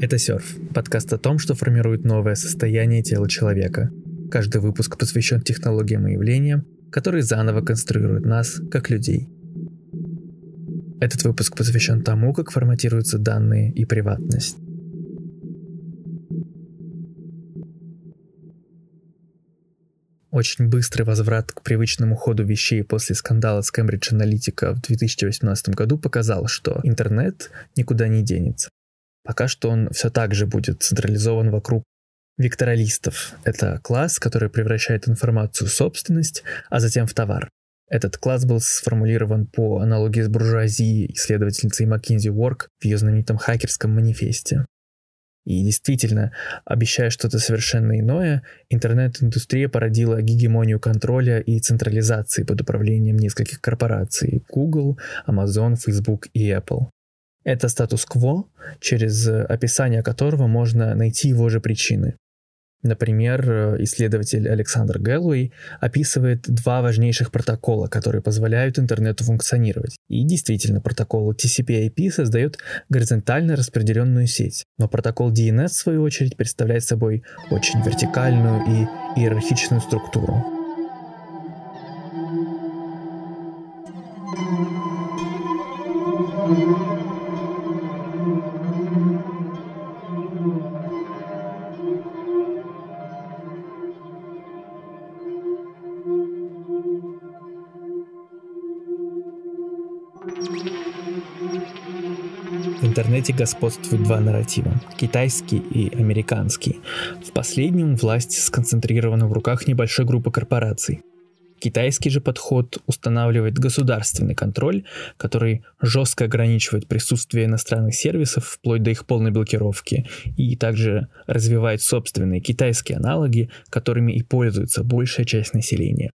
Это «Серф» — подкаст о том, что формирует новое состояние тела человека. Каждый выпуск посвящен технологиям и явлениям, которые заново конструируют нас, как людей. Этот выпуск посвящен тому, как форматируются данные и приватность. Очень быстрый возврат к привычному ходу вещей после скандала с Cambridge Analytica в 2018 году показал, что интернет никуда не денется. Пока что он все так же будет централизован вокруг векторалистов. Это класс, который превращает информацию в собственность, а затем в товар. Этот класс был сформулирован по аналогии с буржуазией исследовательницей Маккинзи Уорк в ее знаменитом хакерском манифесте. И действительно, обещая что-то совершенно иное, интернет-индустрия породила гегемонию контроля и централизации под управлением нескольких корпораций – Google, Amazon, Facebook и Apple. Это статус-кво, через описание которого можно найти его же причины. Например, исследователь Александр Гэллоуэй описывает два важнейших протокола, которые позволяют интернету функционировать. И действительно, протокол TCP/IP создает горизонтально распределенную сеть, но протокол DNS, в свою очередь, представляет собой очень вертикальную и иерархичную структуру. В интернете господствуют два нарратива – китайский и американский. В последнем власть сконцентрирована в руках небольшой группы корпораций. Китайский же подход устанавливает государственный контроль, который жестко ограничивает присутствие иностранных сервисов вплоть до их полной блокировки, и также развивает собственные китайские аналоги, которыми и пользуется большая часть населения.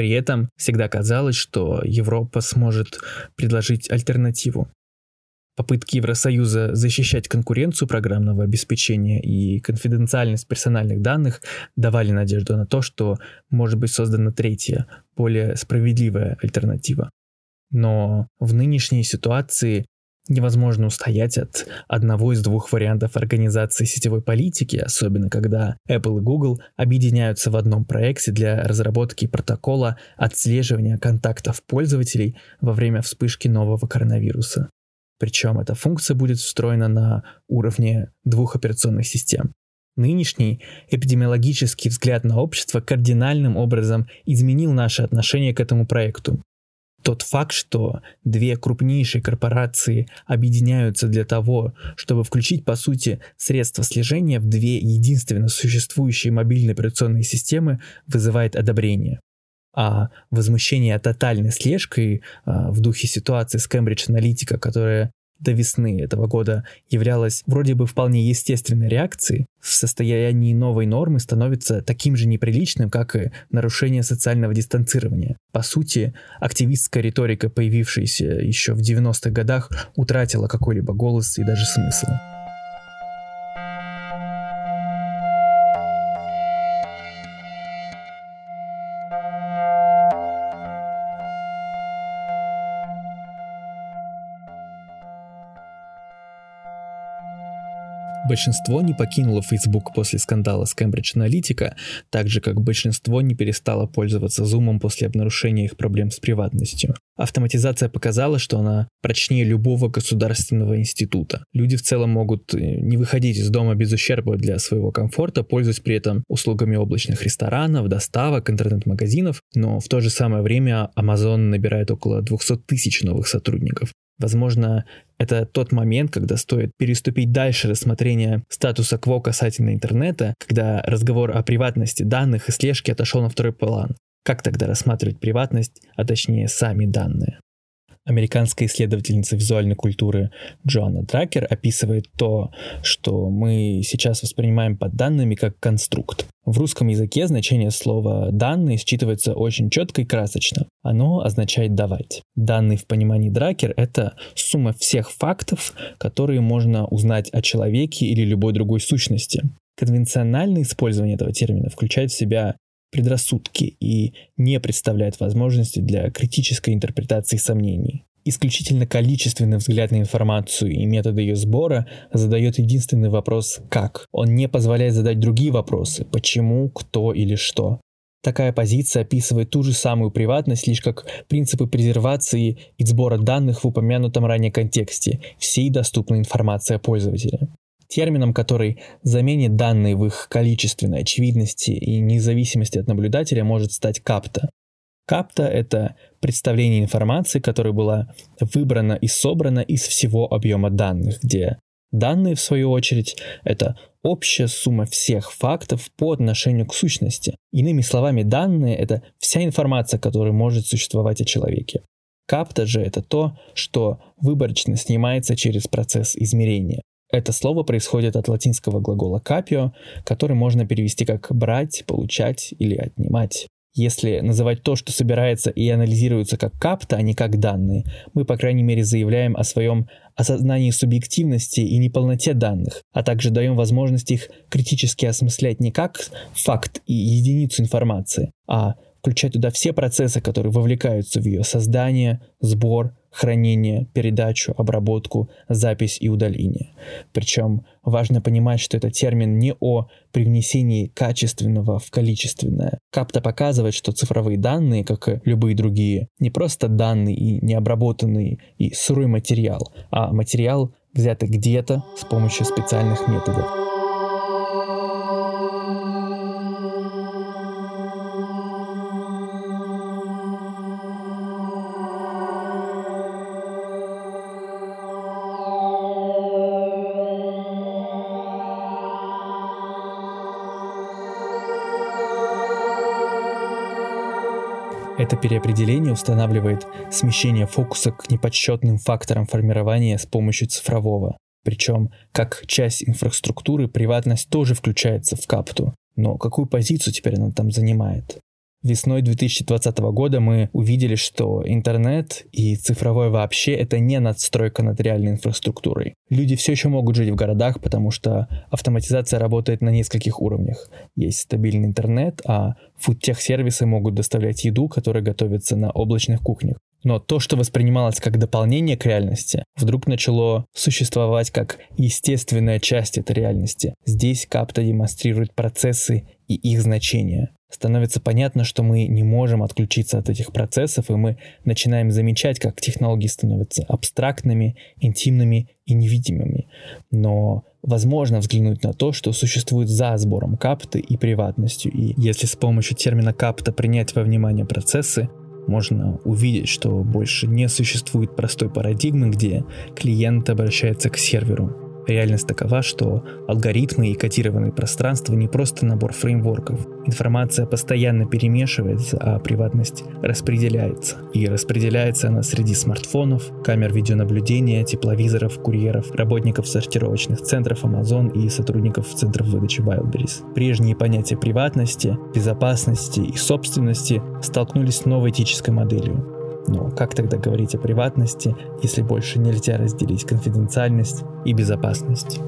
При этом всегда казалось, что Европа сможет предложить альтернативу. Попытки Евросоюза защищать конкуренцию программного обеспечения и конфиденциальность персональных данных давали надежду на то, что может быть создана третья, более справедливая альтернатива. Но в нынешней ситуации невозможно устоять от одного из двух вариантов организации сетевой политики, особенно когда Apple и Google объединяются в одном проекте для разработки протокола отслеживания контактов пользователей во время вспышки нового коронавируса. Причем эта функция будет встроена на уровне двух операционных систем. Нынешний эпидемиологический взгляд на общество кардинальным образом изменил наше отношение к этому проекту. Тот факт, что две крупнейшие корпорации объединяются для того, чтобы включить, по сути, средства слежения в две единственно существующие мобильные операционные системы, вызывает одобрение. А возмущение тотальной слежкой а, в духе ситуации с Cambridge Analytica, которая до весны этого года являлась вроде бы вполне естественной реакцией, в состоянии новой нормы становится таким же неприличным, как и нарушение социального дистанцирования. По сути, активистская риторика, появившаяся еще в 90-х годах, утратила какой-либо голос и даже смысл. Большинство не покинуло Facebook после скандала с Cambridge Analytica, так же как большинство не перестало пользоваться Zoom после обнаружения их проблем с приватностью. Автоматизация показала, что она прочнее любого государственного института. Люди в целом могут э, не выходить из дома без ущерба для своего комфорта, пользуясь при этом услугами облачных ресторанов, доставок, интернет-магазинов, но в то же самое время Amazon набирает около 200 тысяч новых сотрудников. Возможно, это тот момент, когда стоит переступить дальше рассмотрения статуса КВО касательно интернета, когда разговор о приватности данных и слежке отошел на второй план. Как тогда рассматривать приватность, а точнее сами данные? Американская исследовательница визуальной культуры Джоанна Дракер описывает то, что мы сейчас воспринимаем под данными как конструкт. В русском языке значение слова «данные» считывается очень четко и красочно. Оно означает «давать». Данные в понимании Дракер — это сумма всех фактов, которые можно узнать о человеке или любой другой сущности. Конвенциональное использование этого термина включает в себя предрассудки и не представляет возможности для критической интерпретации сомнений. Исключительно количественный взгляд на информацию и методы ее сбора задает единственный вопрос «как?». Он не позволяет задать другие вопросы «почему?», «кто?» или «что?». Такая позиция описывает ту же самую приватность лишь как принципы презервации и сбора данных в упомянутом ранее контексте всей доступной информации о пользователе термином, который заменит данные в их количественной очевидности и независимости от наблюдателя, может стать капта. Капта — это представление информации, которая была выбрана и собрана из всего объема данных, где данные, в свою очередь, это общая сумма всех фактов по отношению к сущности. Иными словами, данные — это вся информация, которая может существовать о человеке. Капта же это то, что выборочно снимается через процесс измерения. Это слово происходит от латинского глагола capio, который можно перевести как брать, получать или отнимать. Если называть то, что собирается и анализируется как капта, а не как данные, мы, по крайней мере, заявляем о своем осознании субъективности и неполноте данных, а также даем возможность их критически осмыслять не как факт и единицу информации, а включать туда все процессы, которые вовлекаются в ее создание, сбор, хранение, передачу, обработку, запись и удаление. Причем важно понимать, что это термин не о привнесении качественного в количественное. Капта показывает, что цифровые данные, как и любые другие, не просто данные и необработанный и сырой материал, а материал, взятый где-то с помощью специальных методов. Это переопределение устанавливает смещение фокуса к неподсчетным факторам формирования с помощью цифрового. Причем, как часть инфраструктуры, приватность тоже включается в капту. Но какую позицию теперь она там занимает? Весной 2020 года мы увидели, что интернет и цифровое вообще это не надстройка над реальной инфраструктурой. Люди все еще могут жить в городах, потому что автоматизация работает на нескольких уровнях. Есть стабильный интернет, а фудтех-сервисы могут доставлять еду, которая готовится на облачных кухнях. Но то, что воспринималось как дополнение к реальности, вдруг начало существовать как естественная часть этой реальности. Здесь Капта демонстрирует процессы и их значение становится понятно, что мы не можем отключиться от этих процессов, и мы начинаем замечать, как технологии становятся абстрактными, интимными и невидимыми. Но возможно взглянуть на то, что существует за сбором капты и приватностью. И если с помощью термина капта принять во внимание процессы, можно увидеть, что больше не существует простой парадигмы, где клиент обращается к серверу, Реальность такова, что алгоритмы и кодированные пространства не просто набор фреймворков. Информация постоянно перемешивается, а приватность распределяется. И распределяется она среди смартфонов, камер видеонаблюдения, тепловизоров, курьеров, работников сортировочных центров Amazon и сотрудников центров выдачи Wildberries. Прежние понятия приватности, безопасности и собственности столкнулись с новой этической моделью но как тогда говорить о приватности, если больше нельзя разделить конфиденциальность и безопасность?